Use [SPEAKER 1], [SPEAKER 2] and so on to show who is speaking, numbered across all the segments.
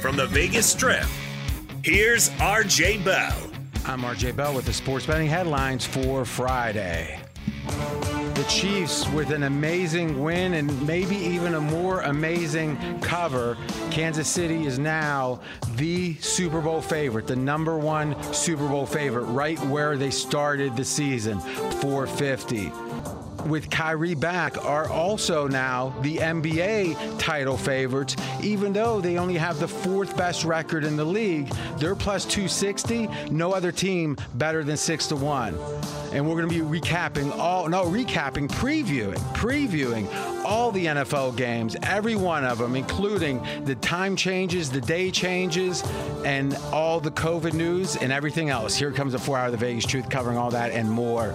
[SPEAKER 1] From the Vegas Strip, here's RJ Bell.
[SPEAKER 2] I'm RJ Bell with the sports betting headlines for Friday. The Chiefs with an amazing win and maybe even a more amazing cover. Kansas City is now the Super Bowl favorite, the number one Super Bowl favorite, right where they started the season, 450 with Kyrie back are also now the NBA title favorites, even though they only have the fourth best record in the league. They're plus 260. No other team better than six to one. And we're going to be recapping all, no, recapping, previewing, previewing all the NFL games, every one of them, including the time changes, the day changes, and all the COVID news and everything else. Here comes the four hour of the Vegas Truth covering all that and more.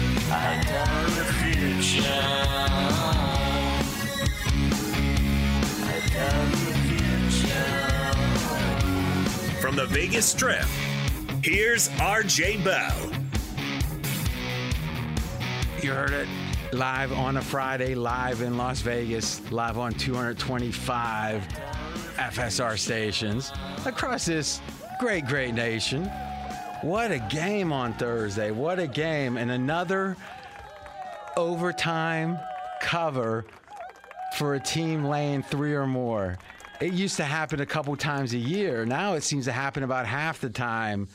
[SPEAKER 1] From the Vegas Strip, here's RJ Bell.
[SPEAKER 2] You heard it live on a Friday, live in Las Vegas, live on 225 FSR stations across this great, great nation. What a game on Thursday. What a game. And another overtime cover for a team laying three or more. It used to happen a couple times a year. Now it seems to happen about half the time.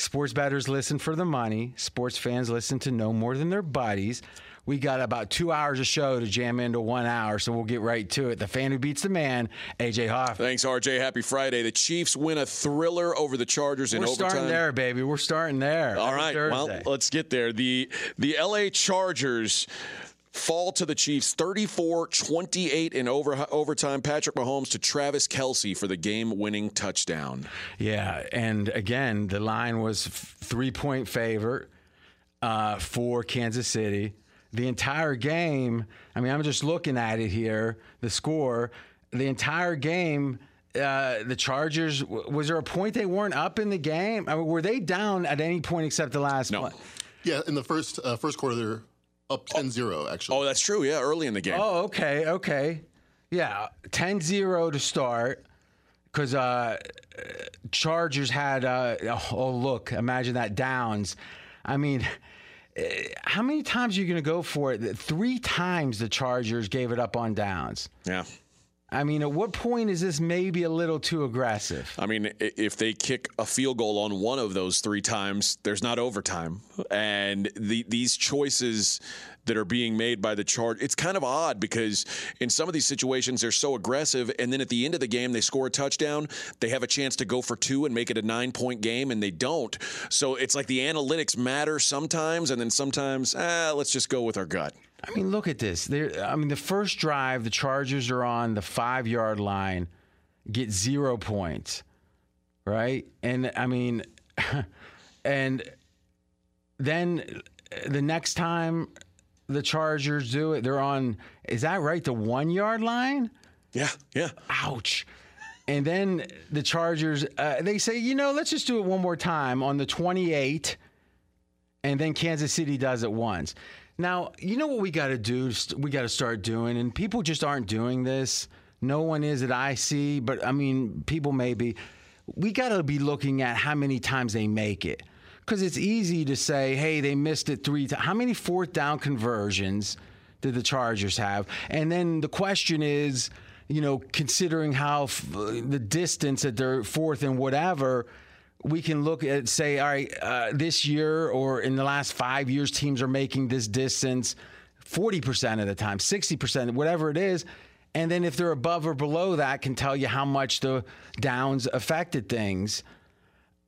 [SPEAKER 2] Sports bettors listen for the money. Sports fans listen to no more than their buddies. We got about two hours of show to jam into one hour, so we'll get right to it. The fan who beats the man, AJ Hoff.
[SPEAKER 3] Thanks, RJ. Happy Friday. The Chiefs win a thriller over the Chargers in
[SPEAKER 2] We're
[SPEAKER 3] overtime.
[SPEAKER 2] starting there, baby. We're starting there.
[SPEAKER 3] All right.
[SPEAKER 2] Thursday.
[SPEAKER 3] Well, let's get there. The the LA Chargers fall to the Chiefs 34-28 in over, overtime. Patrick Mahomes to Travis Kelce for the game-winning touchdown.
[SPEAKER 2] Yeah, and again, the line was three point favor uh, for Kansas City. The entire game, I mean, I'm just looking at it here, the score. The entire game, uh, the Chargers, was there a point they weren't up in the game? I mean, were they down at any point except the last
[SPEAKER 3] No.
[SPEAKER 2] one?
[SPEAKER 4] Yeah, in the first uh, first quarter, they're up 10-0, actually.
[SPEAKER 3] Oh, that's true. Yeah, early in the game.
[SPEAKER 2] Oh, okay, okay. Yeah, 10 0 to start because uh, Chargers had, uh, oh, look, imagine that downs. I mean, eh, how many times are you going to go for it? Three times the Chargers gave it up on downs.
[SPEAKER 3] Yeah.
[SPEAKER 2] I mean, at what point is this maybe a little too aggressive?
[SPEAKER 3] I mean, if they kick a field goal on one of those three times, there's not overtime. And the, these choices that are being made by the charge, it's kind of odd because in some of these situations, they're so aggressive. And then at the end of the game, they score a touchdown. They have a chance to go for two and make it a nine point game, and they don't. So it's like the analytics matter sometimes. And then sometimes, ah, let's just go with our gut.
[SPEAKER 2] I mean, look at this. They're, I mean, the first drive, the Chargers are on the five yard line, get zero points, right? And I mean, and then the next time the Chargers do it, they're on, is that right? The one yard line?
[SPEAKER 3] Yeah, yeah.
[SPEAKER 2] Ouch. And then the Chargers, uh, they say, you know, let's just do it one more time on the 28, and then Kansas City does it once. Now, you know what we got to do? We got to start doing, and people just aren't doing this. No one is that I see, but I mean, people maybe. We got to be looking at how many times they make it. Because it's easy to say, hey, they missed it three times. How many fourth down conversions did the Chargers have? And then the question is, you know, considering how f- the distance that they're fourth and whatever, we can look at say, all right, uh, this year or in the last five years, teams are making this distance 40% of the time, 60%, whatever it is. And then if they're above or below that, can tell you how much the downs affected things.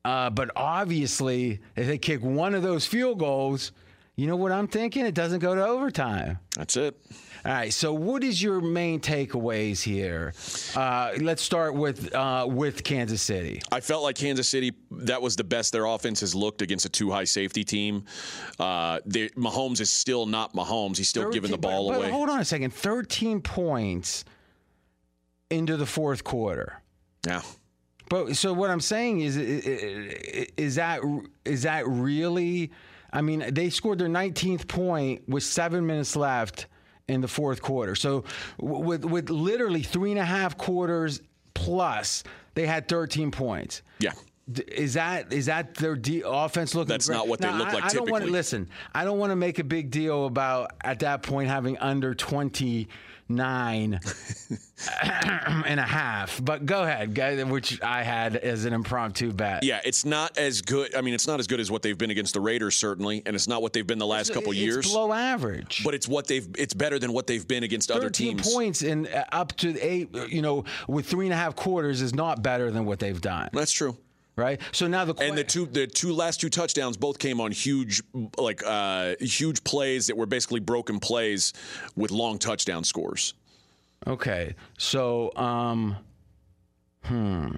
[SPEAKER 2] Uh, but obviously, if they kick one of those field goals, you know what I'm thinking? It doesn't go to overtime.
[SPEAKER 3] That's it.
[SPEAKER 2] All right. So, what is your main takeaways here? Uh, let's start with uh, with Kansas City.
[SPEAKER 3] I felt like Kansas City, that was the best their offense has looked against a two high safety team. Uh, they, Mahomes is still not Mahomes. He's still giving the ball
[SPEAKER 2] but, but
[SPEAKER 3] away.
[SPEAKER 2] hold on a second. 13 points into the fourth quarter.
[SPEAKER 3] Yeah.
[SPEAKER 2] But so what I'm saying is, is that is that really? I mean, they scored their 19th point with seven minutes left in the fourth quarter. So with with literally three and a half quarters plus, they had 13 points.
[SPEAKER 3] Yeah.
[SPEAKER 2] Is that is that their de- offense looking?
[SPEAKER 3] That's
[SPEAKER 2] great?
[SPEAKER 3] not what they
[SPEAKER 2] Now,
[SPEAKER 3] look
[SPEAKER 2] I,
[SPEAKER 3] like
[SPEAKER 2] I don't want to listen. I don't want to make a big deal about at that point having under 29 and a half. But go ahead, which I had as an impromptu bet.
[SPEAKER 3] Yeah, it's not as good. I mean, it's not as good as what they've been against the Raiders, certainly, and it's not what they've been the last couple
[SPEAKER 2] it's
[SPEAKER 3] years.
[SPEAKER 2] below average.
[SPEAKER 3] But it's what they've. It's better than what they've been against other teams.
[SPEAKER 2] points in uh, up to eight, you know, with three and a half quarters is not better than what they've done,
[SPEAKER 3] That's true.
[SPEAKER 2] Right? So now the
[SPEAKER 3] And the two, the two last two touchdowns both came on huge, like uh, huge plays that were basically broken plays with long touchdown scores.
[SPEAKER 2] okay, so um, hmm,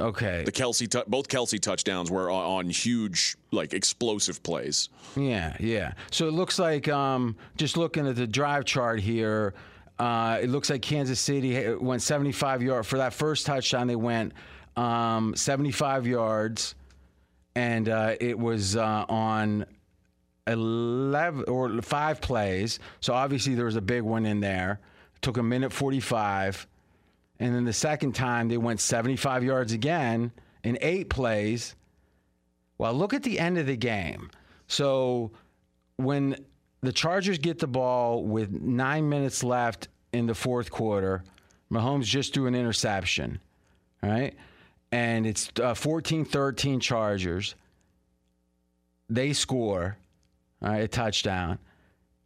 [SPEAKER 2] okay,
[SPEAKER 3] The Kelce, tu- both Kelce touchdowns were on, on huge, like explosive plays.
[SPEAKER 2] Yeah, yeah. So it looks like um, just looking at the drive chart here, uh, it looks like Kansas City went 75 yards for that first touchdown. They went um, 75 yards, and uh, it was uh, on 11 or five plays. So obviously there was a big one in there. took a minute 45. And then the second time they went 75 yards again in eight plays. Well, look at the end of the game. So when the Chargers get the ball with nine minutes left in the fourth quarter, Mahomes just threw an interception, right? And it's uh, 14 13 Chargers. They score, all right, a touchdown.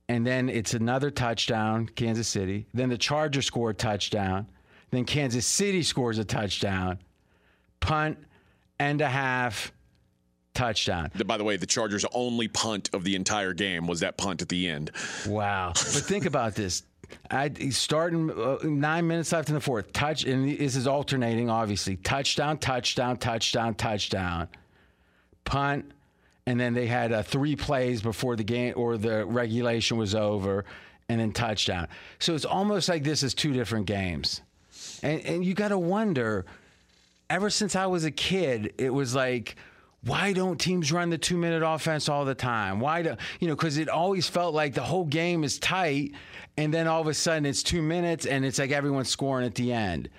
[SPEAKER 2] And then it's another touchdown, Kansas City. Then the Chargers score a touchdown. Then Kansas City scores a touchdown. Punt, and a half, touchdown.
[SPEAKER 3] By the way, the Chargers' only punt of the entire game was that punt at the end.
[SPEAKER 2] Wow. But think about this. I he's starting uh, nine minutes left in the fourth. Touch, and this is alternating, obviously. Touchdown, touchdown, touchdown, touchdown, punt, and then they had uh, three plays before the game or the regulation was over, and then touchdown. So it's almost like this is two different games, and and you got to wonder. Ever since I was a kid, it was like why don't teams run the two minute offense all the time? Why do you know? Because it always felt like the whole game is tight, and then all of a sudden it's two minutes, and it's like everyone's scoring at the end.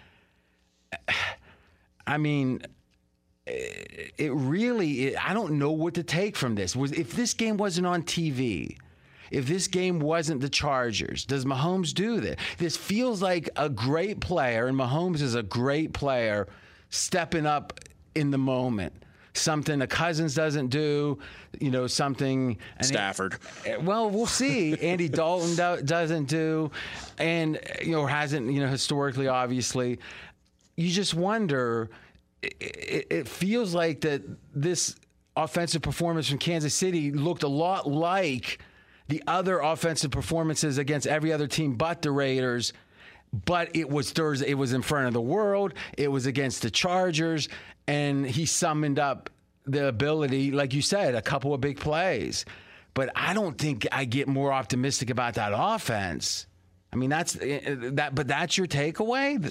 [SPEAKER 2] I mean, eh, it really. It, I don't know what to take from this. Was if this game wasn't on TV. If this game wasn't the Chargers, does Mahomes do this? This feels like a great player, and Mahomes is a great player stepping up in the moment. Something a Cousins doesn't do, you know, something. and-
[SPEAKER 3] Stafford.
[SPEAKER 2] Eh, well, we'll see. Andy Dalton do, doesn't do, and you know hasn't you know historically, obviously. You just wonder. It, it, it feels like that this offensive performance from Kansas City looked a lot like the other offensive performances against every other team but the Raiders. But it was Thursday. It was in front of the world. It was against the Chargers, and he summoned up the ability, like you said, a couple of big plays. But I don't think I get more optimistic about that offense. I mean, that's that. But that's your takeaway.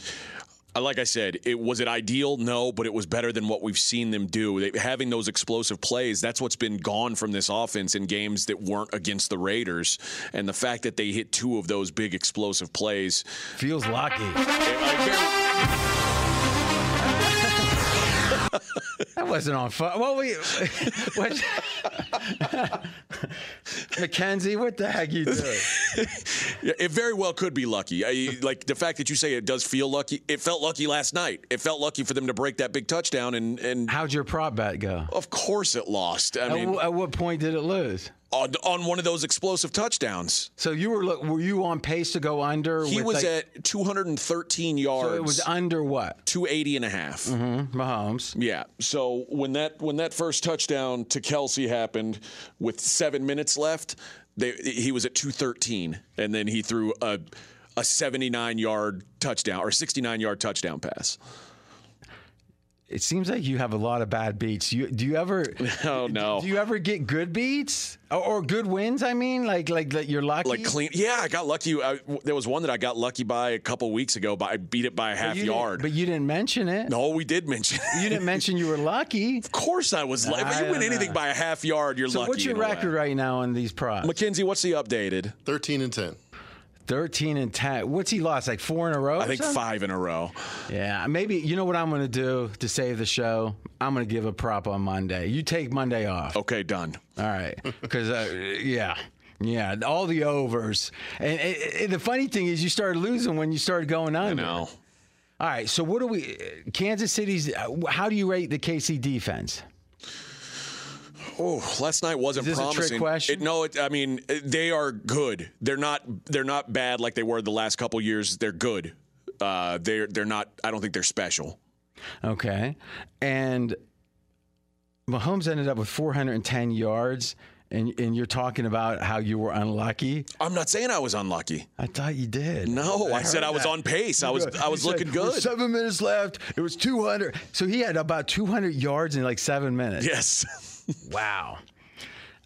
[SPEAKER 3] Uh, Like I said, it was it ideal? No, but it was better than what we've seen them do. They, having those explosive plays, that's what's been gone from this offense in games that weren't against the Raiders. And the fact that they hit two of those big explosive plays,
[SPEAKER 2] Feels lucky.
[SPEAKER 3] I- I very-
[SPEAKER 2] That wasn't on fire. Well, we. What, Mackenzie, what the heck you doing?
[SPEAKER 3] Yeah, it very well could be lucky. I, like the fact that you say it does feel lucky. It felt lucky last night. It felt lucky for them to break that big touchdown, and and
[SPEAKER 2] How'd your prop bet go?
[SPEAKER 3] of course it lost. I
[SPEAKER 2] At,
[SPEAKER 3] mean,
[SPEAKER 2] wh- at what point did it lose?
[SPEAKER 3] On, on one of those explosive touchdowns,
[SPEAKER 2] So you were look, were you on pace to go under?
[SPEAKER 3] he was
[SPEAKER 2] like-
[SPEAKER 3] at 213 yards.
[SPEAKER 2] So it was under what?
[SPEAKER 3] 280 and a half. Mm-hmm.
[SPEAKER 2] Mahomes.
[SPEAKER 3] Yeah. So when that when that first touchdown to Kelce happened with seven minutes left, they, he was at 213, and then he threw a a 79 yard touchdown or 69 yard touchdown pass.
[SPEAKER 2] It seems like you have a lot of bad beats. You do you ever?
[SPEAKER 3] Oh no.
[SPEAKER 2] Do, you ever get good beats or, or good wins? I mean, like like that you're lucky.
[SPEAKER 3] Like clean. Yeah, I got lucky. I, there was one that I got lucky by a couple weeks ago. But I beat it by a half
[SPEAKER 2] but
[SPEAKER 3] yard.
[SPEAKER 2] But you didn't mention it.
[SPEAKER 3] No, we did mention. it.
[SPEAKER 2] You didn't mention you were lucky.
[SPEAKER 3] of course I was lucky. If you win anything by a half yard, you're
[SPEAKER 2] so
[SPEAKER 3] lucky.
[SPEAKER 2] What's your
[SPEAKER 3] record way.
[SPEAKER 2] right now on these props?
[SPEAKER 3] Mackenzie, what's the updated?
[SPEAKER 4] Thirteen and ten.
[SPEAKER 2] 13 and 10. What's he lost? Like four in a row?
[SPEAKER 3] I think five in a row.
[SPEAKER 2] Yeah. Maybe, you know what I'm going to do to save the show? I'm going to give a prop on Monday. You take Monday off.
[SPEAKER 3] Okay, done.
[SPEAKER 2] All right. Because, uh, yeah. Yeah, all the overs. And, and, and, the funny thing is, you started losing when you started going under.
[SPEAKER 3] I know.
[SPEAKER 2] All right, so what do we, Kansas City's, uh, how do you rate the KC defense?
[SPEAKER 3] Oh, last night wasn't
[SPEAKER 2] Is this a trick
[SPEAKER 3] promising.
[SPEAKER 2] question?
[SPEAKER 3] It- no, it, I mean they are good. They're not. They're not bad like they were the last couple years. They're good. Uh, they're they're not. I don't think they're special.
[SPEAKER 2] Okay, and Mahomes ended up with 410 yards, and and you're talking about how you were unlucky.
[SPEAKER 3] I'm not saying I was unlucky.
[SPEAKER 2] I thought you did.
[SPEAKER 3] No, I, said I was
[SPEAKER 2] that.
[SPEAKER 3] on pace. I was I was
[SPEAKER 2] said,
[SPEAKER 3] looking
[SPEAKER 2] "With
[SPEAKER 3] good.
[SPEAKER 2] Seven minutes left. It was 200. So he had about 200 yards in like seven minutes.
[SPEAKER 3] Yes.
[SPEAKER 2] Wow.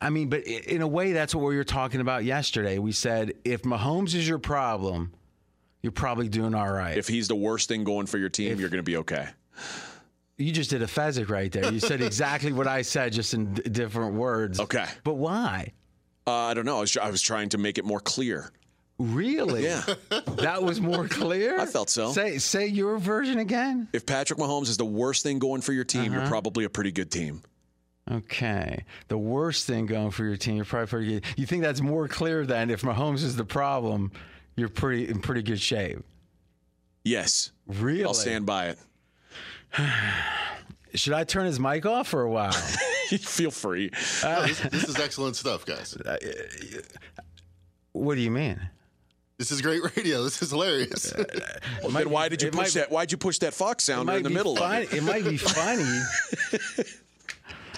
[SPEAKER 2] I mean, but in a way, that's what we were talking about yesterday. We said if Mahomes is your problem, you're probably doing all right.
[SPEAKER 3] if he's the worst thing going for your team, you're going to be okay.
[SPEAKER 2] you just did a Fezzik right there. You said exactly what I said, just in d- different words.
[SPEAKER 3] Okay.
[SPEAKER 2] But why?
[SPEAKER 3] Uh, I don't know. I was, I was trying to make it more clear.
[SPEAKER 2] Really?
[SPEAKER 3] Yeah.
[SPEAKER 2] That was more clear.
[SPEAKER 3] I felt so.
[SPEAKER 2] Say say your version again.
[SPEAKER 3] If Patrick Mahomes is the worst thing going for your team,
[SPEAKER 2] Uh-huh.
[SPEAKER 3] you're probably a pretty good team.
[SPEAKER 2] Okay. The worst thing going for your team, you're probably pretty good. You think that's more clear than if Mahomes is the problem, you're pretty in pretty good shape.
[SPEAKER 3] Yes.
[SPEAKER 2] Really?
[SPEAKER 3] I'll stand by it.
[SPEAKER 2] Should I turn his mic off for a while?
[SPEAKER 3] Feel free.
[SPEAKER 4] This, this is excellent stuff, guys.
[SPEAKER 2] Uh, what do you mean?
[SPEAKER 4] This is great radio. This is hilarious.
[SPEAKER 3] Uh, well, then why did you
[SPEAKER 2] it might
[SPEAKER 3] push that? Why'd you push that Fox
[SPEAKER 2] It
[SPEAKER 3] sounder in the middle
[SPEAKER 2] fun-
[SPEAKER 3] of it?
[SPEAKER 2] It might be funny.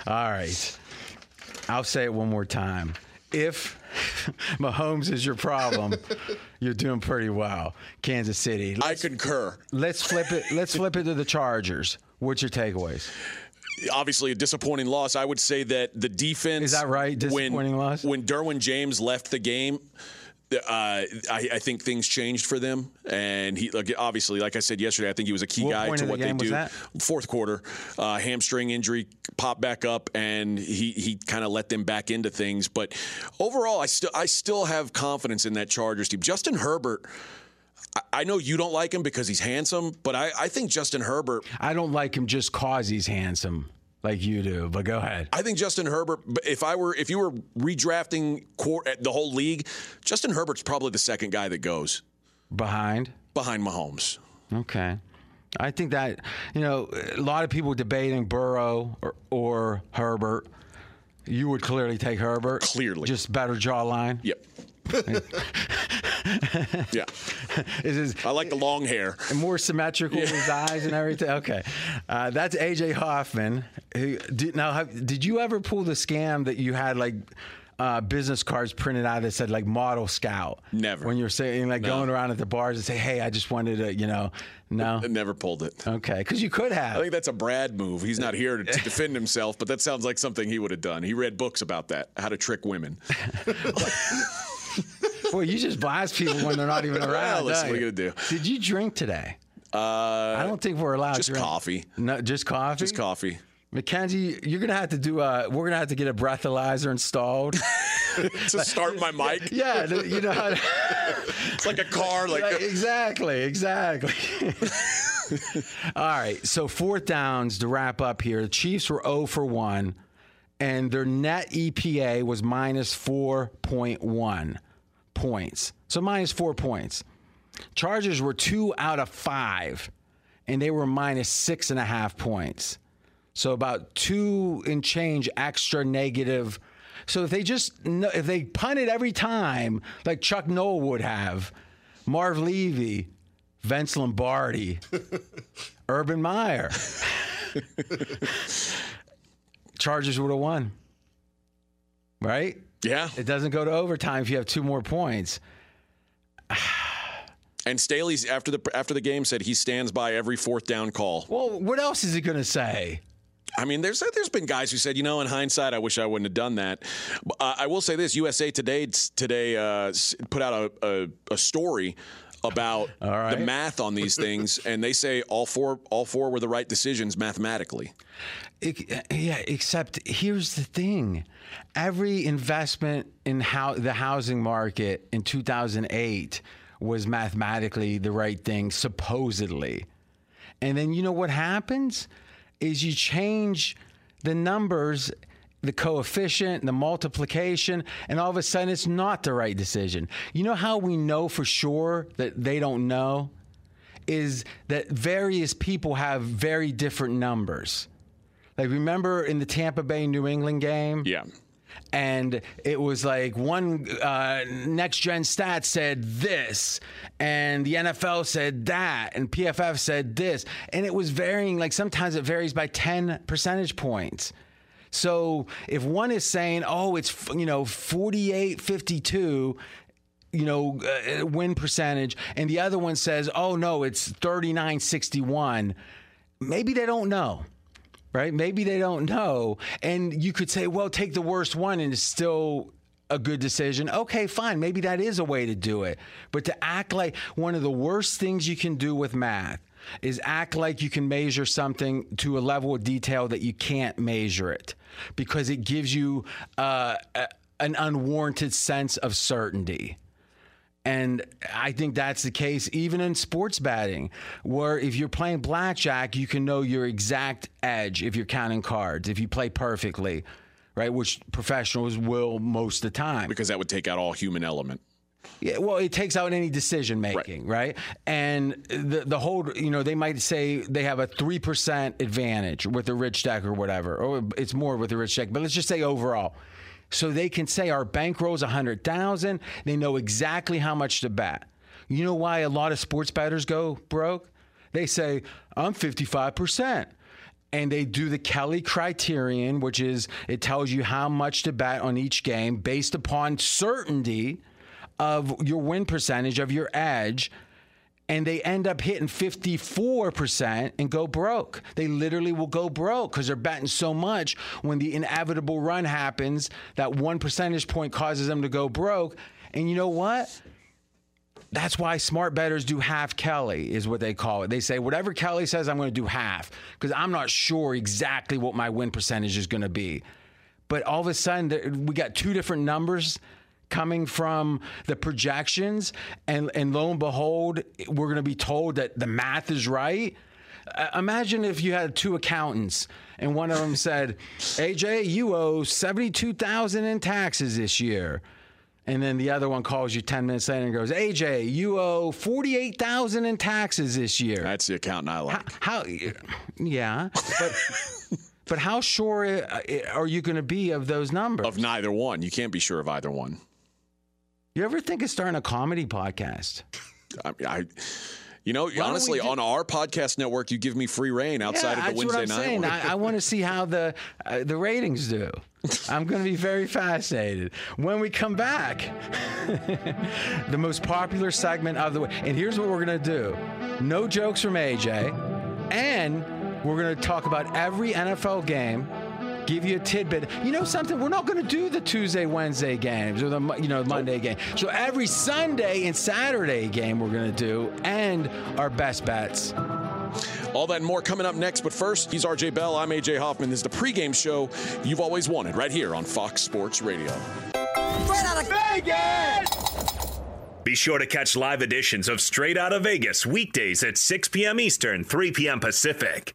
[SPEAKER 2] All right. I'll say it one more time. If Mahomes is your problem, you're doing pretty well. Kansas City.
[SPEAKER 3] I concur.
[SPEAKER 2] Let's flip it. Let's flip it to the Chargers. What's your takeaways?
[SPEAKER 3] Obviously, a disappointing loss. I would say that the defense.
[SPEAKER 2] Is that right?
[SPEAKER 3] when,
[SPEAKER 2] Disappointing loss?
[SPEAKER 3] When Derwin James left the game, uh, I, I think things changed for them. And he, like, obviously, like I said yesterday, I think he was a key
[SPEAKER 2] What
[SPEAKER 3] guy to
[SPEAKER 2] of the
[SPEAKER 3] what they do.
[SPEAKER 2] that?
[SPEAKER 3] Fourth quarter, uh, hamstring injury popped back up, and he he kind of let them back into things. But overall, I still I still have confidence in that Chargers team. Justin Herbert. I- I know you don't like him because he's handsome, but I, I think Justin Herbert
[SPEAKER 2] I don't like him just cause he's handsome, like you do. But go ahead.
[SPEAKER 3] I think Justin Herbert. If I were, if you were redrafting quar- uh, the whole league, Justin Herbert's probably the second guy that goes
[SPEAKER 2] Behind.
[SPEAKER 3] behind Mahomes.
[SPEAKER 2] Okay. I think that, you know, a lot of people debating Burrow or, or Herbert. You would clearly take Herbert.
[SPEAKER 3] Clearly.
[SPEAKER 2] Just better jawline.
[SPEAKER 3] Yep. Yeah,
[SPEAKER 2] Is his
[SPEAKER 3] I like the long hair.
[SPEAKER 2] more symmetrical with his eyes and everything? Okay. Uh, that's AJ Hoffman. Who, did, now, have, did you ever pull the scam that you had like uh, business cards printed out that said like model scout?
[SPEAKER 3] Never.
[SPEAKER 2] When you're saying like going around at the bars and say, hey, I just wanted to, you know, no?
[SPEAKER 3] I never pulled it.
[SPEAKER 2] Okay. Because you could have.
[SPEAKER 3] I think that's a Brad move. He's not here to, to defend himself, but that sounds like something he would have done. He read books about that, how to trick women.
[SPEAKER 2] Boy, you just blast people when they're not even around.
[SPEAKER 3] Well, what are
[SPEAKER 2] you?
[SPEAKER 3] gonna do?
[SPEAKER 2] Did you drink today?
[SPEAKER 3] Uh,
[SPEAKER 2] I don't think we're allowed
[SPEAKER 3] just
[SPEAKER 2] to drink.
[SPEAKER 3] coffee.
[SPEAKER 2] No, just coffee.
[SPEAKER 3] Just coffee.
[SPEAKER 2] Mackenzie, you're gonna have to do. A, we're gonna have to get a breathalyzer installed.
[SPEAKER 3] to start my mic.
[SPEAKER 2] yeah, you know. How to,
[SPEAKER 3] It's like a car. Like,
[SPEAKER 2] Like, exactly, exactly. All right. So fourth downs to wrap up here. The Chiefs were 0 for 1, and their net EPA was minus 4.1 points. So minus four points. Chargers were two out of five, and they were minus six and a half points. So about two and change extra negative. So if they just if they punted every time like Chuck Noll would have, Marv Levy, Vince Lombardi, Urban Meyer, Chargers would have won. Right?
[SPEAKER 3] Yeah.
[SPEAKER 2] It doesn't go to overtime if you have two more points.
[SPEAKER 3] And Staley's after the after the game said he stands by every fourth down call.
[SPEAKER 2] Well, what else is he going to say?
[SPEAKER 3] I mean, there's there's been guys who said, you know, in hindsight, I wish I wouldn't have done that. Uh, I will say this: USA Today today uh, put out a, a, a story about
[SPEAKER 2] right.
[SPEAKER 3] the math on these things, and they say all four all four were the right decisions mathematically.
[SPEAKER 2] It, yeah, except here's the thing: every investment in how the housing market in 2008 was mathematically the right thing, supposedly, and then you know what happens is you change the numbers the coefficient, the multiplication, and all of a sudden it's not the right decision. You know how we know for sure that they don't know? Is that various people have very different numbers. Like, remember in the Tampa Bay New England game?
[SPEAKER 3] Yeah.
[SPEAKER 2] And it was like one uh, next gen stat said this, and the NFL said that, and PFF said this. And it was varying, like sometimes it varies by 10 percentage points. So if one is saying, "Oh, it's you know 48 52," you know, uh, win percentage, and the other one says, "Oh no, it's 39 61," maybe they don't know. Right? Maybe they don't know. And you could say, well, take the worst one and it's still a good decision. Okay, fine. Maybe that is a way to do it. But to act like one of the worst things you can do with math is act like you can measure something to a level of detail that you can't measure it because it gives you uh, a, an unwarranted sense of certainty. And I think that's the case even in sports betting, where if you're playing blackjack, you can know your exact edge if you're counting cards, if you play perfectly, right? Which professionals will most of the time.
[SPEAKER 3] Because that would take out all human element.
[SPEAKER 2] Yeah, well, it takes out any decision making, right. right. And the the whole, you know, they might say they have a three percent advantage with the rich deck or whatever, or it's more with the rich deck. But let's just say overall, so they can say our bankroll's a hundred thousand. They know exactly how much to bet. You know why a lot of sports bettors go broke? They say I'm fifty five percent and they do the Kelly criterion, which is it tells you how much to bet on each game based upon certainty of your win percentage of your edge and they end up hitting 54% and go broke. They literally will go broke because they're betting so much when the inevitable run happens that one percentage point causes them to go broke. And you know what? That's why smart bettors do half Kelly, is what they call it. They say, whatever Kelly says, I'm going to do half because I'm not sure exactly what my win percentage is going to be. But all of a sudden, we got two different numbers coming from the projections and and lo and behold we're going to be told that the math is right uh, imagine if you had two accountants and one of them said aj you owe 72000 in taxes this year and then the other one calls you 10 minutes later and goes aj you owe 48000 in taxes this year
[SPEAKER 3] That's the accountant I like.
[SPEAKER 2] how, how yeah but but how sure uh, are you going to be of those numbers
[SPEAKER 3] Of neither one. You can't be sure of either one.
[SPEAKER 2] You ever think of starting a comedy podcast?
[SPEAKER 3] I, I you know,
[SPEAKER 2] don't
[SPEAKER 3] honestly, on our podcast network, you give me free rein outside
[SPEAKER 2] yeah,
[SPEAKER 3] of the
[SPEAKER 2] that's
[SPEAKER 3] Wednesday
[SPEAKER 2] what I'm
[SPEAKER 3] night
[SPEAKER 2] saying. I, I want to see how the uh, the ratings do. I'm going to be very fascinated when we come back. the most popular segment of the week, and here's what we're going to do: no jokes from AJ, and we're going to talk about every NFL game. Give you a tidbit. You know something? We're not going to do the Tuesday, Wednesday games or the you know Monday game. So every Sunday and Saturday game we're going to do, and our best bets.
[SPEAKER 3] All that and more coming up next. But first, he's RJ Bell. I'm AJ Hoffman. This is the pregame show you've always wanted right here on Fox Sports Radio. Straight out of Vegas!
[SPEAKER 1] Be sure to catch live editions of Straight Out of Vegas weekdays at 6 p.m. Eastern, 3 p.m. Pacific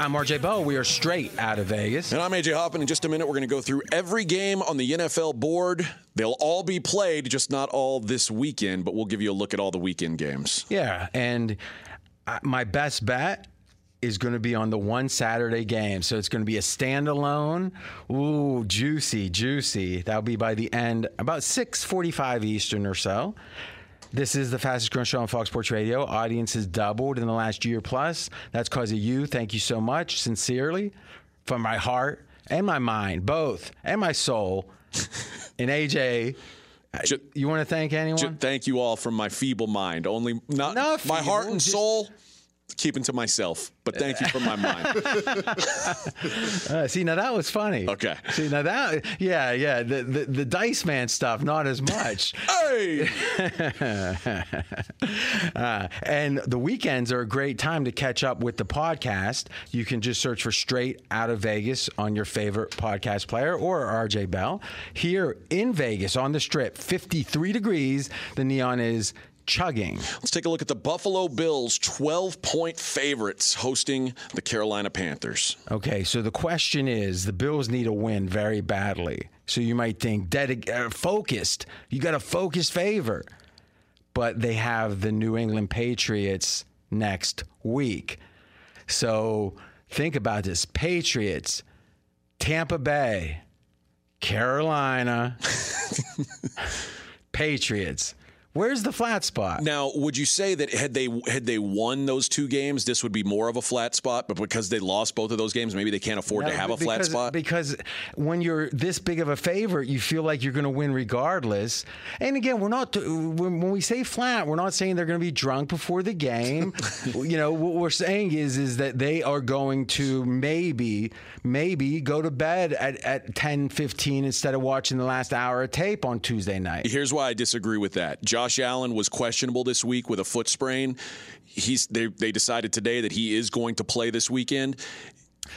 [SPEAKER 2] I'm RJ Bell. We are straight out of Vegas.
[SPEAKER 3] And I'm AJ Hoffman. In just a minute, we're going to go through every game on the NFL board. They'll all be played, just not all this weekend, but we'll give you a look at all the weekend games.
[SPEAKER 2] Yeah, and my best bet is going to be on the one Saturday game. So it's going to be a standalone. Ooh, juicy, juicy. That'll be by the end, about 6:45 Eastern or so. This is the fastest growing show on Fox Sports Radio. Audience has doubled in the last year plus. That's because of you. Thank you so much, sincerely, from my heart and my mind, both, and my soul. and AJ, you want to thank anyone?
[SPEAKER 3] thank you all from my feeble mind. Only not
[SPEAKER 2] Not
[SPEAKER 3] my heart and
[SPEAKER 2] just-
[SPEAKER 3] soul. Keeping to myself, but thank you for my mind.
[SPEAKER 2] Uh, see, now that was funny.
[SPEAKER 3] Okay.
[SPEAKER 2] See, now that, yeah, yeah, the, the, the Dice Man stuff, not as much.
[SPEAKER 3] hey,
[SPEAKER 2] uh, and the weekends are a great time to catch up with the podcast. You can just search for Straight Out of Vegas on your favorite podcast player or RJ Bell. Here in Vegas on the strip, 53 degrees, the neon is chugging.
[SPEAKER 3] let's take a look at the Buffalo Bills, 12 point favorites hosting the Carolina Panthers.
[SPEAKER 2] Okay, so the question is the Bills need a win very badly. So you might think dedi- uh, focused. You got a focused favor. But they have the New England Patriots next week. So think about this Patriots, Tampa Bay, Carolina, Patriots. Where's the flat spot?
[SPEAKER 3] Now, would you say that had they had they won those two games, this would be more of a flat spot? But because they lost both of those games, maybe they can't afford to
[SPEAKER 2] No,
[SPEAKER 3] have a flat spot.
[SPEAKER 2] Because when you're this big of a favorite, you feel like you're going to win regardless. And again, we're not when we say flat, we're not saying they're going to be drunk before the game. you know, what we're saying is is that they are going to maybe maybe go to bed at at 10 15 instead of watching the last hour of tape on Tuesday night.
[SPEAKER 3] Here's why I disagree with that. Josh Allen was questionable this week with a foot sprain. He's they they decided today that he is going to play this weekend.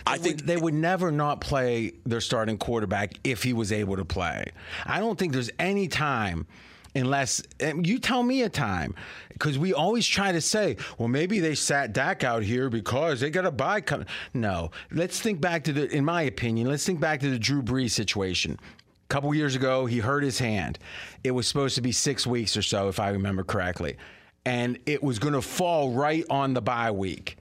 [SPEAKER 3] I think
[SPEAKER 2] they would never not play their starting quarterback if he was able to play. I don't think there's any time unless you tell me a time because we always try to say, well, maybe they sat Dak out here because they got a bye coming. No, let's think back to the. In my opinion, let's think back to the Drew Brees situation. Couple years ago, he hurt his hand. It was supposed to be six weeks or so, if I remember correctly, and it was going to fall right on the bye week.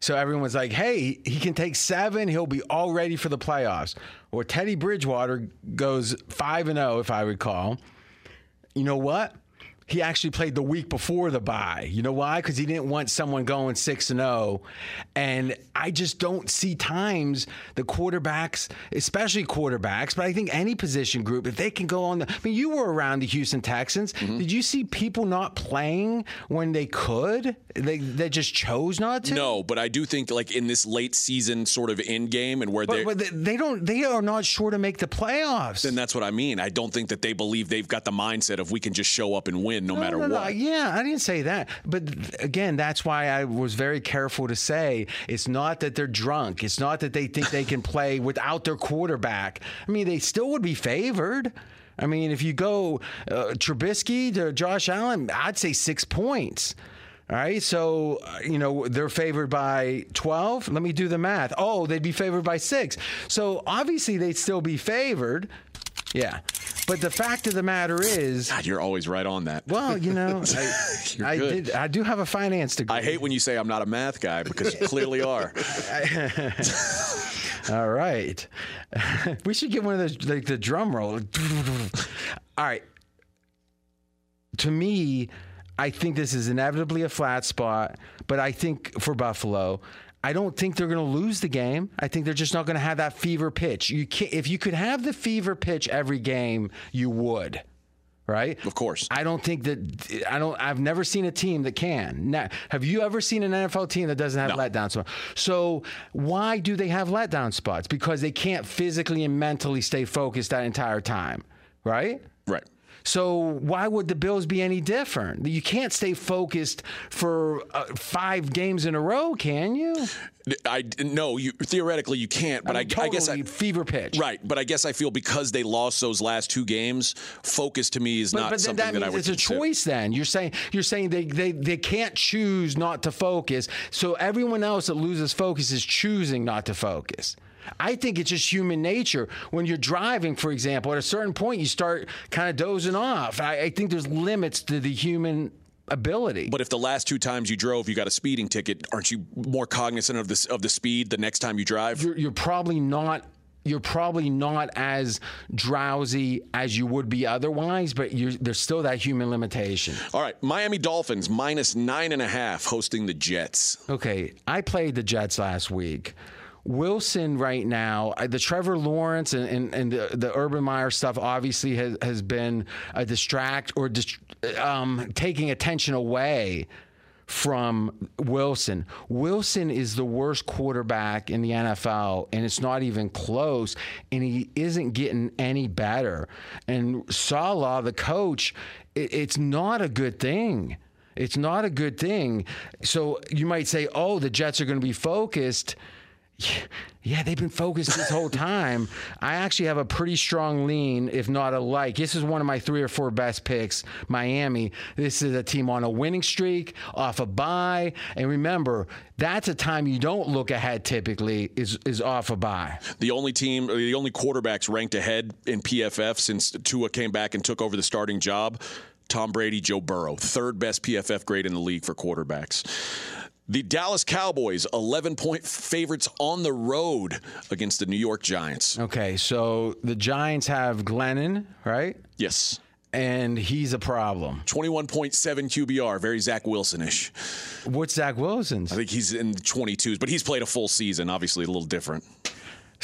[SPEAKER 2] So everyone was like, hey, he can take seven. He'll be all ready for the playoffs. Or Teddy Bridgewater goes 5 and 0, if I recall. You know what? He actually played the week before the bye. You know why? Because he didn't want someone going 6 and 0. And I just don't see times the quarterbacks, especially quarterbacks, but I think any position group, if they can go on the. I mean, you were around the Houston Texans. Mm-hmm. Did you see people not playing when they could? They, they just chose not to?
[SPEAKER 3] no, but I do think like in this late season sort of end game and where they
[SPEAKER 2] But, but they- they don't. They are not sure to make the playoffs.
[SPEAKER 3] then that's what I mean. I don't think that they believe they've got the mindset of we can just show up and win no, matter
[SPEAKER 2] no, no,
[SPEAKER 3] what.
[SPEAKER 2] Yeah, I didn't say that. But again, that's why I was very careful to say it's not that they're drunk. It's not that they think they can play without their quarterback. I mean, they still would be favored. I mean, if you go uh, Trubisky to Josh Allen, I'd say six points. All right, so uh, you know they're favored by 12. Let me do the math. Oh, they'd be favored by six. So obviously they'd still be favored. Yeah, but the fact of the matter is,
[SPEAKER 3] God, you're always right on that.
[SPEAKER 2] well, you know, I, I did. I do have a finance degree.
[SPEAKER 3] I hate when you say I'm not a math guy because you clearly are.
[SPEAKER 2] All right, we should get one of those like the drum roll. All right. To me, I think this is inevitably a flat spot, but I think for Buffalo. I don't think they're going to lose the game. I think they're just not going to have that fever pitch. You can't, if you could have the fever pitch every game, you would. right?
[SPEAKER 3] Of course.
[SPEAKER 2] I don't think that I don't. I've never seen a team that can. Now, have you ever seen an NFL team that doesn't have
[SPEAKER 3] No.
[SPEAKER 2] letdown spots? So why do they have letdown spots? Because they can't physically and mentally stay focused that entire time, right?
[SPEAKER 3] Right.
[SPEAKER 2] So why would the Bills be any different? You can't stay focused for uh, five games in a row, can you?
[SPEAKER 3] I no, you theoretically you can't, but I,
[SPEAKER 2] mean,
[SPEAKER 3] I guess I,
[SPEAKER 2] totally fever pitch.
[SPEAKER 3] right. But I guess I feel because they lost those last two games, focus to me is
[SPEAKER 2] But,
[SPEAKER 3] not
[SPEAKER 2] but
[SPEAKER 3] something
[SPEAKER 2] that
[SPEAKER 3] that, I would
[SPEAKER 2] it's a choice. Then you're saying you're saying they, they they can't choose not to focus. So everyone else that loses focus is choosing not to focus. I think it's just human nature. When you're driving, for example, at a certain point you start kind of dozing off. I, I think there's limits to the human ability.
[SPEAKER 3] But if the last two times you drove, you got a speeding ticket, aren't you more cognizant of this of the speed the next time you drive?
[SPEAKER 2] you're, you're probably not you're probably not as drowsy as you would be otherwise, but you're, there's still that human limitation.
[SPEAKER 3] All right, Miami Dolphins minus nine and a half hosting the Jets.
[SPEAKER 2] Okay, I played the Jets last week. Wilson right now, uh, the Trevor Lawrence and, and, and the, the Urban Meyer stuff obviously has, has been a distract or dist- um, taking attention away from Wilson. Wilson is the worst quarterback in the NFL, and it's not even close, and he isn't getting any better. And Salah, the coach, it, it's not a good thing. It's not a good thing. So you might say, oh, the Jets are going to be focused. Yeah, they've been focused this whole time. I actually have a pretty strong lean, if not a like. This is one of my three or four best picks. Miami. This is a team on a winning streak, off a bye, and remember that's a time you don't look ahead. Typically, is is off a bye.
[SPEAKER 3] The only team, the only quarterbacks ranked ahead in PFF since Tua came back and took over the starting job. Tom Brady, Joe Burrow, third best PFF grade in the league for quarterbacks. The Dallas Cowboys, 11 point favorites on the road against the New York Giants.
[SPEAKER 2] Okay, so the Giants have Glennon, right?
[SPEAKER 3] Yes.
[SPEAKER 2] And he's a problem.
[SPEAKER 3] 21.7 QBR, very Zach Wilson ish.
[SPEAKER 2] What's Zach Wilson's?
[SPEAKER 3] I think he's in the 22s, but he's played a full season, obviously a little different.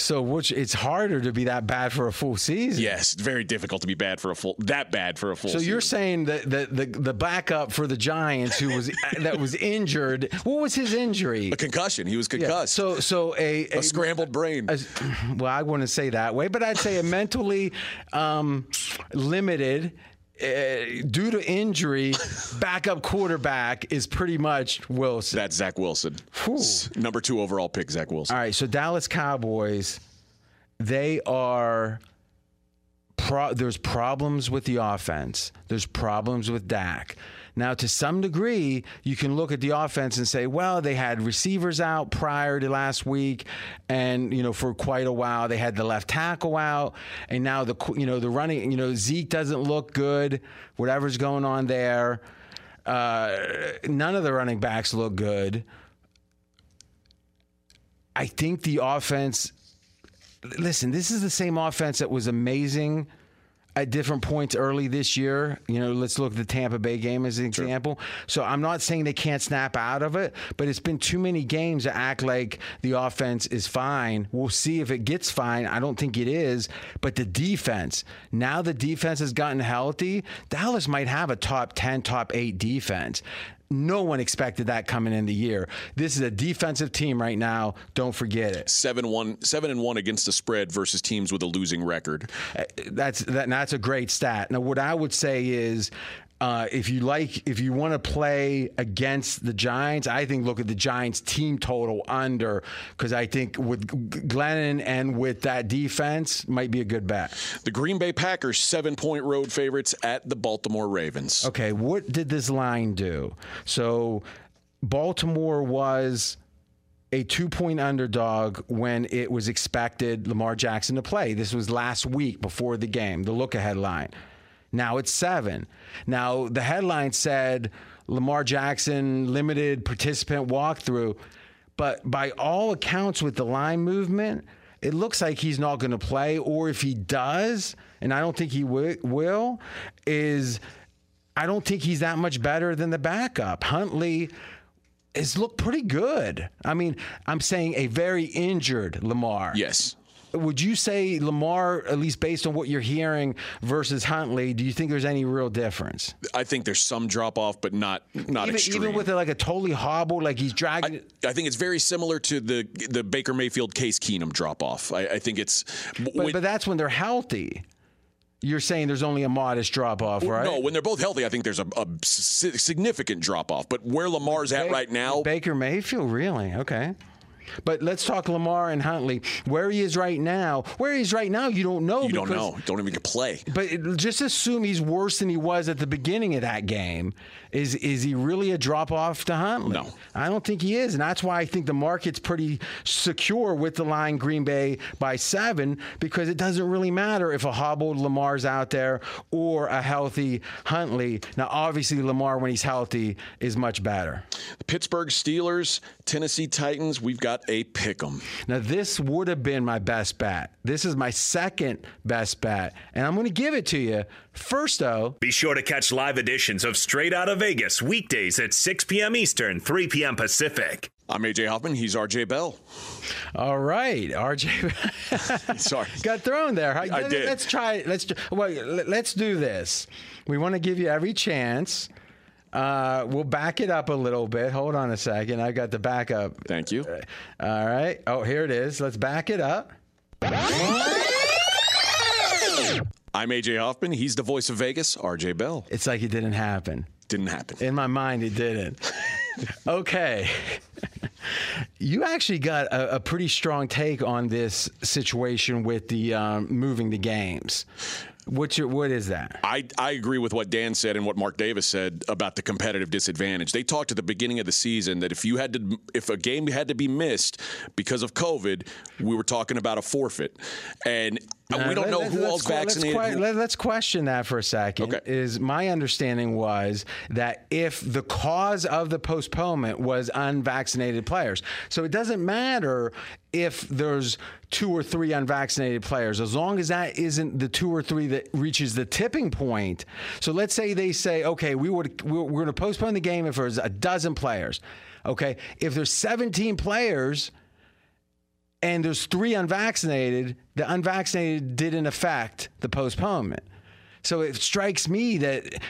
[SPEAKER 2] So which it's harder to be that bad for a full season.
[SPEAKER 3] Yes, very difficult to be bad for a full that bad for a full
[SPEAKER 2] So
[SPEAKER 3] season.
[SPEAKER 2] you're saying that the, the the backup for the Giants who was that was injured. What was his injury?
[SPEAKER 3] a concussion. He was
[SPEAKER 2] Yeah,
[SPEAKER 3] concussed.
[SPEAKER 2] So so a,
[SPEAKER 3] a scrambled brain.
[SPEAKER 2] a- well, I wouldn't say that way, but I'd say a mentally um, limited. Uh, due to injury, backup quarterback is pretty much Wilson.
[SPEAKER 3] That's Zach Wilson. S- Number two overall pick, Zach Wilson.
[SPEAKER 2] All right, so Dallas Cowboys, they are. Pro- there's problems with the offense. There's problems with Dak. Now, to some degree, you can look at the offense and say, well, they had receivers out prior to last week, and you know for quite a while they had the left tackle out, and now the you know the running, you know Zeke doesn't look good. Whatever's going on there, uh, none of the running backs look good. I think the offense. Listen, this is the same offense that was amazing at different points early this year. You know, let's look at the Tampa Bay game as an example. So I'm not saying they can't snap out of it, but it's been too many games to act like the offense is fine. We'll see if it gets fine. I don't think it is, but the defense. Now the defense has gotten healthy. Dallas might have a top 10, top 8 defense. No one expected that coming in the year. This is a defensive team right now. Don't forget it.
[SPEAKER 3] Seven one seven and one against the spread versus teams with a losing record.
[SPEAKER 2] Uh, that's that, that's a great stat. Now, what I would say is. Uh, if you like, if you want to play against the Giants, I think look at the Giants team total under because I think with Glennon and with that defense might be a good bet.
[SPEAKER 3] The Green Bay Packers seven point road favorites at the Baltimore Ravens.
[SPEAKER 2] Okay, what did this line do? So Baltimore was a two point underdog when it was expected Lamar Jackson to play. This was last week before the game, the look ahead line. Now it's seven. Now the headline said Lamar Jackson limited participant walkthrough, but by all accounts with the line movement, it looks like he's not going to play, or if he does, and I don't think he wi- will, is I don't think he's that much better than the backup. Huntley has looked pretty good. I mean, I'm saying a very injured Lamar.
[SPEAKER 3] Yes.
[SPEAKER 2] Would you say Lamar, at least based on what you're hearing, versus Huntley? Do you think there's any real difference?
[SPEAKER 3] I think there's some drop off, but not not
[SPEAKER 2] even,
[SPEAKER 3] extreme.
[SPEAKER 2] even with it like a totally hobble, like he's dragging.
[SPEAKER 3] I, I think it's very similar to the the Baker Mayfield Case Keenum drop off. I, I think it's
[SPEAKER 2] but,
[SPEAKER 3] when-
[SPEAKER 2] but that's when they're healthy. You're saying there's only a modest drop off, right?
[SPEAKER 3] no when they're both healthy. I think there's a, a significant drop off. But where Lamar's at right now,
[SPEAKER 2] Baker Mayfield, really? Okay. But let's talk Lamar and Huntley. Where he is right now, where he is right now, you don't know.
[SPEAKER 3] you don't know. Don't even get play.
[SPEAKER 2] But it- just assume he's worse than he was at the beginning of that game. Is is he really a drop off to Huntley?
[SPEAKER 3] No.
[SPEAKER 2] I don't think he is, and that's why I think the market's pretty secure with the line Green Bay by seven because it doesn't really matter if a hobbled Lamar's out there or a healthy Huntley. Now, obviously, Lamar when he's healthy is much better.
[SPEAKER 3] The Pittsburgh Steelers, Tennessee Titans. We've got a pick 'em.
[SPEAKER 2] Now, this would have been my best bet. This is my second best bet, and I'm going to give it to you. First, though,
[SPEAKER 1] Be sure to catch live editions of Straight Outta Vegas weekdays at 6 p.m. Eastern, 3 p.m. Pacific.
[SPEAKER 3] I'm AJ Hoffman. He's RJ Bell.
[SPEAKER 2] all right, RJ.
[SPEAKER 3] Sorry.
[SPEAKER 2] got thrown there.
[SPEAKER 3] I did.
[SPEAKER 2] Let's try. Let's wait. Let's do this. We want to give you every chance. Uh, we'll back it up a little bit. Hold on a second. I got the backup.
[SPEAKER 3] Thank you.
[SPEAKER 2] All right. Oh, here it is. Let's back it up.
[SPEAKER 3] I'm AJ Hoffman. He's the voice of Vegas. RJ Bell.
[SPEAKER 2] It's like it didn't happen.
[SPEAKER 3] Didn't happen.
[SPEAKER 2] In my mind, it didn't. okay. you actually got a, a pretty strong take on this situation with the um, moving the games. What's your, what is that?
[SPEAKER 3] I, I agree with what Dan said and what Mark Davis said about the competitive disadvantage. They talked at the beginning of the season that if you had to if a game had to be missed because of COVID, we were talking about a forfeit. And uh, we don't know
[SPEAKER 2] Let's-
[SPEAKER 3] who
[SPEAKER 2] let's let's
[SPEAKER 3] vaccinated. who-
[SPEAKER 2] let- Let's question that for a second.
[SPEAKER 3] Okay.
[SPEAKER 2] Is my understanding was that if the cause of the postponement was unvaccinated players, so it doesn't matter if there's two or three unvaccinated players, as long as that isn't the two or three that reaches the tipping point. So let's say they say, okay, we would we're, we're going to postpone the game if there's a dozen players. Okay, if there's 17 players and there's three unvaccinated, the unvaccinated didn't affect the postponement. So it strikes me that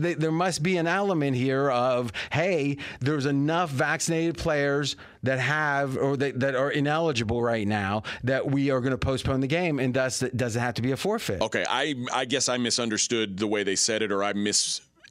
[SPEAKER 2] th- there must be an element here of, hey, there's enough vaccinated players that have or that, that are ineligible right now that we are going to postpone the game, and thus it doesn't have to be a forfeit.
[SPEAKER 3] okay, I I guess I misunderstood the way they said it, or I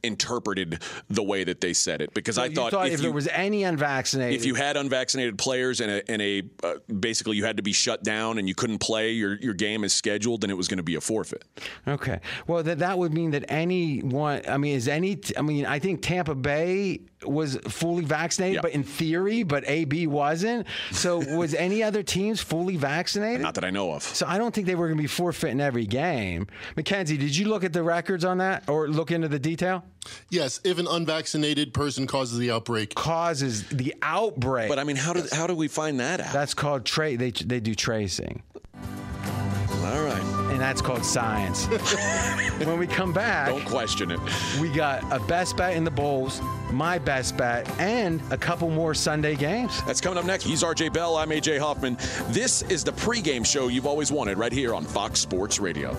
[SPEAKER 3] misinterpreted the way that they said it because I
[SPEAKER 2] you
[SPEAKER 3] thought,
[SPEAKER 2] thought
[SPEAKER 3] if,
[SPEAKER 2] if,
[SPEAKER 3] you,
[SPEAKER 2] there was any unvaccinated,
[SPEAKER 3] if you had unvaccinated players and a, and a uh, basically you had to be shut down and you couldn't play your, your game as scheduled, then it was going to be a forfeit.
[SPEAKER 2] Okay. Well, that that would mean that anyone. I mean, is any? I mean, I think Tampa Bay was fully vaccinated, but in theory, but AB wasn't. So was any other teams fully vaccinated?
[SPEAKER 3] Not that I know of.
[SPEAKER 2] so I don't think they were going to be forfeiting every game. Mackenzie, did you look at the records on that or look into the detail?
[SPEAKER 4] Yes, if an unvaccinated person causes the outbreak,
[SPEAKER 2] Causes the outbreak.
[SPEAKER 3] But I mean, how do how do we find that out?
[SPEAKER 2] that's called tra- They they do tracing,
[SPEAKER 3] All right,
[SPEAKER 2] and that's called science. when we come back,
[SPEAKER 3] don't question it.
[SPEAKER 2] We got a best bet in the bowls, my best bet, and a couple more Sunday games.
[SPEAKER 3] That's coming up next. He's RJ Bell. I'm AJ Hoffman. This is the pregame show you've always wanted right here on Fox Sports Radio.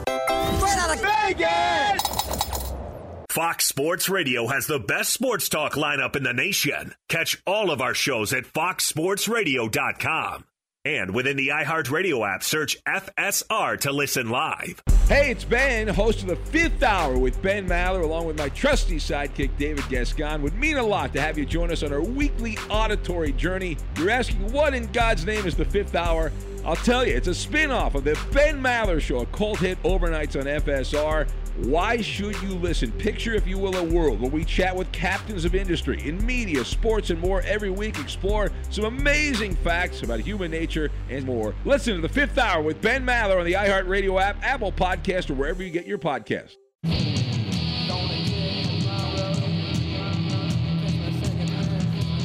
[SPEAKER 1] Fox Sports Radio has the best sports talk lineup in the nation. Catch all of our shows at foxsportsradio.com. And within the iHeartRadio app, search FSR to listen live.
[SPEAKER 5] Hey, it's Ben, host of the fifth hour with Ben Maller, along with my trusty sidekick, David Gascon. Would mean a lot to have you join us on our weekly auditory journey. You're asking, what in God's name is the fifth hour? I'll tell you, it's a spin off of the Ben Maller Show, a cult hit overnights on FSR. Why should you listen? Picture, if you will, a world where we chat with captains of industry in media, sports, and more every week. Explore some amazing facts about human nature and more. Listen to the fifth hour with Ben Maller on the iHeartRadio app, Apple Podcast, or wherever you get your podcasts.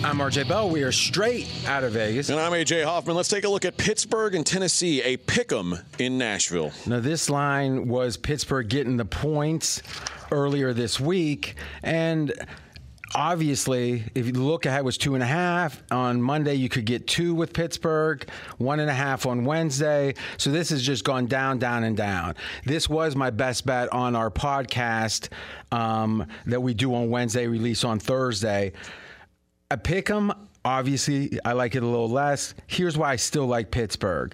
[SPEAKER 2] I'm RJ Bell. We are straight out of Vegas.
[SPEAKER 3] And I'm AJ Hoffman. Let's take a look at Pittsburgh and Tennessee, a pick'em in Nashville.
[SPEAKER 2] Now, this line was Pittsburgh getting the points earlier this week, and obviously, if you look ahead, it was two and a half on Monday. You could get two with Pittsburgh, one and a half on Wednesday. So this has just gone down, down, and down. This was my best bet on our podcast um, that we do on Wednesday, release on Thursday. I pick them. Obviously, I like it a little less. Here's why I still like Pittsburgh: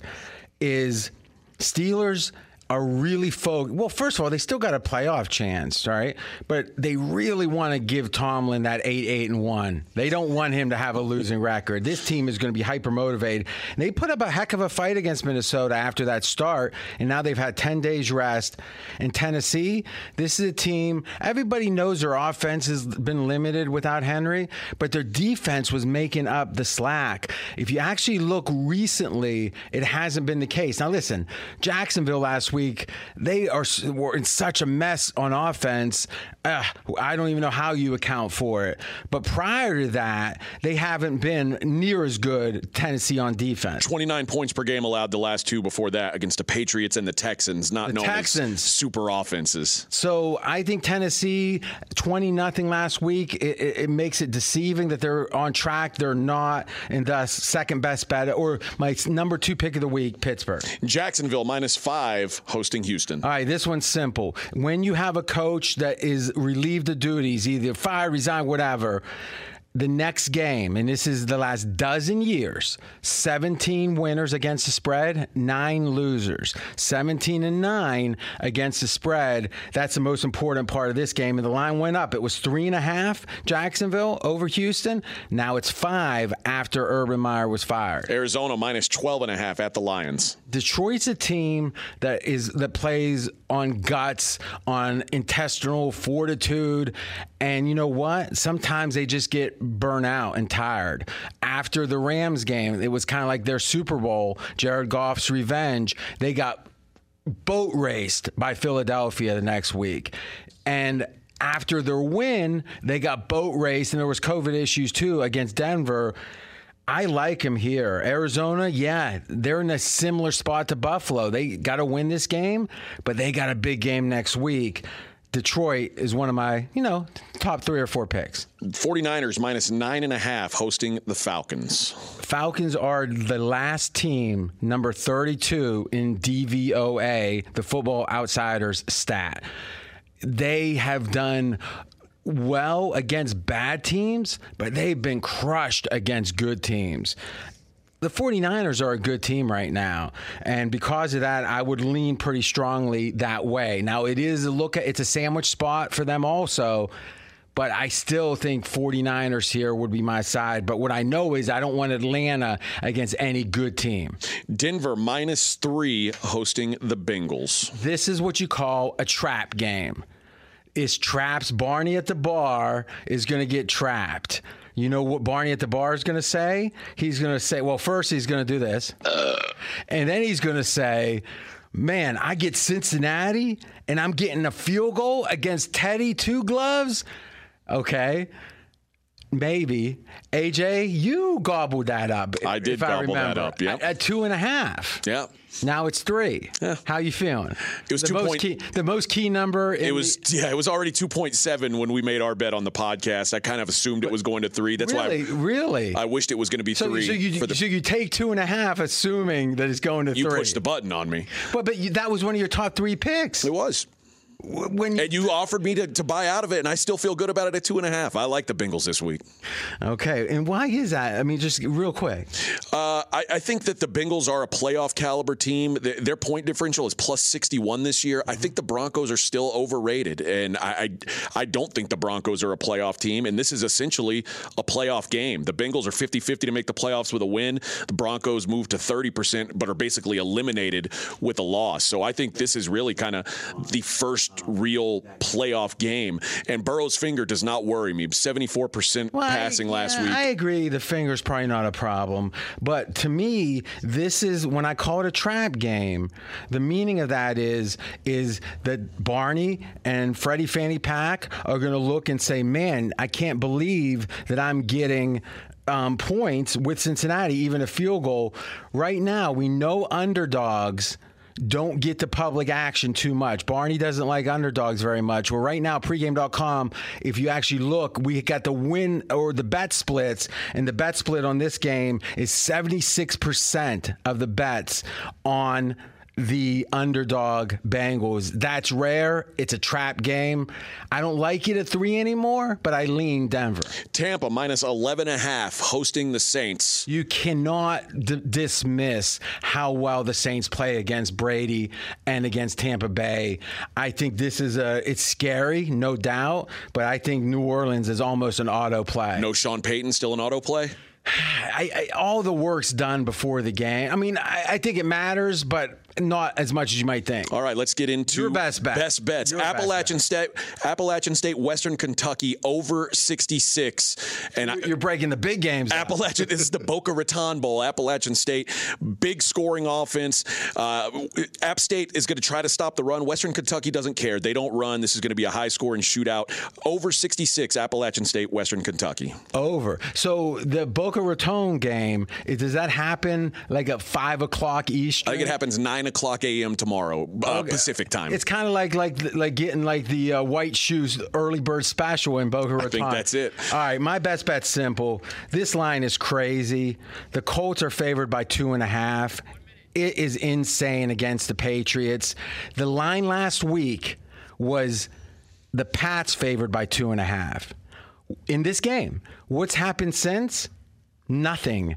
[SPEAKER 2] is Steelers are really focused. Well, first of all, they still got a playoff chance, right? But they really want to give Tomlin that eight, eight, and one. They don't want him to have a losing record. This team is going to be hyper motivated. They put up a heck of a fight against Minnesota after that start, and now they've had ten days rest. In Tennessee, this is a team. Everybody knows their offense has been limited without Henry, but their defense was making up the slack. If you actually look recently, it hasn't been the case. Now, listen, Jacksonville last week, they are were in such a mess on offense. Uh, I don't even know how you account for it. But prior to that, they haven't been near as good Tennessee on defense.
[SPEAKER 3] 29 points per game allowed the last two before that against the Patriots and the Texans, not
[SPEAKER 2] The
[SPEAKER 3] known
[SPEAKER 2] Texans.
[SPEAKER 3] as super offenses.
[SPEAKER 2] So I think Tennessee, 20 nothing last week, it, it, it makes it deceiving that they're on track. They're not, and thus second best bet, or my number two pick of the week, Pittsburgh.
[SPEAKER 3] Jacksonville minus five hosting Houston.
[SPEAKER 2] All right, this one's simple. When you have a coach that is relieved of duties, either fire, resign, whatever, the next game, and this is the last dozen years, 17 winners against the spread, nine losers. 17 and nine against the spread. That's the most important part of this game. And the line went up. It was three and a half, Jacksonville over Houston. Now it's five after Urban Meyer was fired.
[SPEAKER 3] Arizona minus 12 and a half at the Lions.
[SPEAKER 2] Detroit's a team that is that plays on guts, on intestinal fortitude, and you know what? Sometimes they just get burnt out and tired. After the Rams game, it was kind of like their Super Bowl, Jared Goff's revenge. They got boat raced by Philadelphia the next week. And after their win, they got boat raced, and there was COVID issues too against Denver. I like him here. Arizona, yeah, they're in a similar spot to Buffalo. They got to win this game, but they got a big game next week. Detroit is one of my, you know, top three or four picks.
[SPEAKER 3] 49ers minus nine and a half hosting the Falcons.
[SPEAKER 2] Falcons are the last team, number 32 in DVOA, the Football Outsiders stat. They have done well against bad teams, but they've been crushed against good teams. The 49ers are a good team right now. And because of that, I would lean pretty strongly that way. Now, it is a look at it's a sandwich spot for them also. But I still think 49ers here would be my side. But what I know is I don't want Atlanta against any good team.
[SPEAKER 3] Denver minus three hosting the Bengals.
[SPEAKER 2] This is what you call a trap game. Is traps Barney at the bar is going to get trapped. You know what Barney at the bar is going to say? He's going to say, well, first he's going to do this. Uh. And then he's going to say, man, I get Cincinnati and I'm getting a field goal against Teddy Two Gloves. Okay. Maybe. AJ, you gobbled that up.
[SPEAKER 3] I did
[SPEAKER 2] if I
[SPEAKER 3] gobble that up, yep.
[SPEAKER 2] At, at two and a half.
[SPEAKER 3] Yeah.
[SPEAKER 2] Now it's three.
[SPEAKER 3] Yeah.
[SPEAKER 2] How you feeling?
[SPEAKER 3] It was
[SPEAKER 2] the
[SPEAKER 3] two
[SPEAKER 2] most
[SPEAKER 3] point-
[SPEAKER 2] key. The most key number.
[SPEAKER 3] It was yeah, it was already 2.7 when we made our bet on the podcast. I kind of assumed it was going to 3. That's
[SPEAKER 2] really,
[SPEAKER 3] why
[SPEAKER 2] really.
[SPEAKER 3] I, I wished it was going to be
[SPEAKER 2] so,
[SPEAKER 3] 3
[SPEAKER 2] so you
[SPEAKER 3] the
[SPEAKER 2] so you take two and a half, assuming that it's going to
[SPEAKER 3] you
[SPEAKER 2] three.
[SPEAKER 3] pushed the button on me.
[SPEAKER 2] but but you, that was one of your top three picks.
[SPEAKER 3] It was.
[SPEAKER 2] When
[SPEAKER 3] And you offered me to, to buy out of it, and I still feel good about it at two and a half. I like the Bengals this week.
[SPEAKER 2] okay, and why is that? I mean, just real quick.
[SPEAKER 3] Uh, I, I think that the Bengals are a playoff caliber team. Their, their point differential is plus 61 this year. I think the Broncos are still overrated, and I, I I don't think the Broncos are a playoff team. And this is essentially a playoff game. The Bengals are 50 50 to make the playoffs with a win. The Broncos move to 30%, but are basically eliminated with a loss. So I think this is really kind of the first real playoff game. And Burrow's finger does not worry me. 74%
[SPEAKER 2] Well, I-
[SPEAKER 3] passing last
[SPEAKER 2] yeah,
[SPEAKER 3] week.
[SPEAKER 2] I agree. The finger's probably not a problem, but to me, this is when I call it a trap game. The meaning of that is is that Barney and Freddie Fanny Pack are going to look and say, "Man, I can't believe that I'm getting." Um, points with Cincinnati, even a field goal. Right now, we know underdogs don't get the public action too much. Barney doesn't like underdogs very much. Well, right now, pregame.com, if you actually look, we got the win or the bet splits, and the bet split on this game is 76% of the bets on the underdog Bengals. That's rare. It's a trap game. I don't like it at three anymore, but I lean Denver.
[SPEAKER 3] Tampa minus 11 and a half hosting the Saints.
[SPEAKER 2] You cannot d- dismiss how well the Saints play against Brady and against Tampa Bay. I think this is a it's scary, no doubt, but I think New Orleans is almost an auto play.
[SPEAKER 3] No Sean Payton, still an auto play?
[SPEAKER 2] I, I, all the work's done before the game. I mean, I, I think it matters, but not as much as you might think.
[SPEAKER 3] All right, let's get into
[SPEAKER 2] Your best bet.
[SPEAKER 3] Best bets.
[SPEAKER 2] Your best
[SPEAKER 3] Appalachian State, Appalachian State, Western Kentucky over 66. And I-
[SPEAKER 2] You're breaking the big games.
[SPEAKER 3] Appalachian, this is the Boca Raton Bowl. Appalachian State, big scoring offense. Uh, App State is going to try to stop the run. Western Kentucky doesn't care. They don't run. This is going to be a high scoring shootout. Over 66, Appalachian State, Western Kentucky.
[SPEAKER 2] over. So the Boca Raton game, does that happen like at five o'clock Eastern?
[SPEAKER 3] I think it happens 9 o'clock a.m. tomorrow, uh,
[SPEAKER 2] Okay.
[SPEAKER 3] Pacific time.
[SPEAKER 2] It's kind of like like like getting like the uh, white shoes early bird special in Boca Raton.
[SPEAKER 3] think that's it.
[SPEAKER 2] All right, my best bet's simple. This line is crazy. The Colts are favored by two and a half. It is insane against the Patriots. The line last week was the Pats favored by two and a half. In this game, what's happened since? Nothing.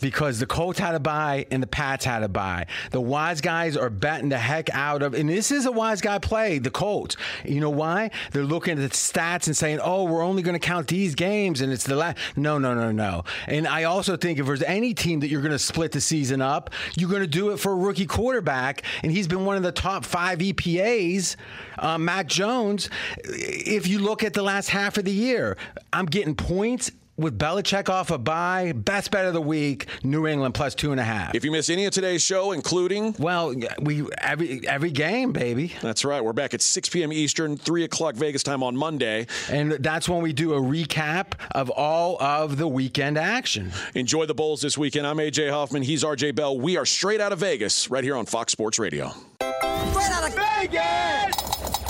[SPEAKER 2] Because the Colts had a bye and the Pats had a bye. The wise guys are betting the heck out of, and this is a wise guy play, the Colts. You know why? They're looking at the stats and saying, oh, we're only going to count these games, and it's the last. No, no, no, no. And I also think if there's any team that you're going to split the season up, you're going to do it for a rookie quarterback, and he's been one of the top five EPAs, uh, Mac Jones. If you look at the last half of the year, I'm getting points with Belichick off a bye, best bet of the week, New England plus two and a half.
[SPEAKER 3] if you miss any of today's show, including
[SPEAKER 2] well, we every every game, baby,
[SPEAKER 3] That's right. We're back at 6 p.m. Eastern, 3 o'clock Vegas time on Monday.
[SPEAKER 2] and that's when we do a recap of all of the weekend action.
[SPEAKER 3] Enjoy the bowls this weekend. I'm AJ Hoffman. He's RJ Bell. We are straight out of Vegas right here on Fox Sports Radio.
[SPEAKER 6] Straight out of Vegas!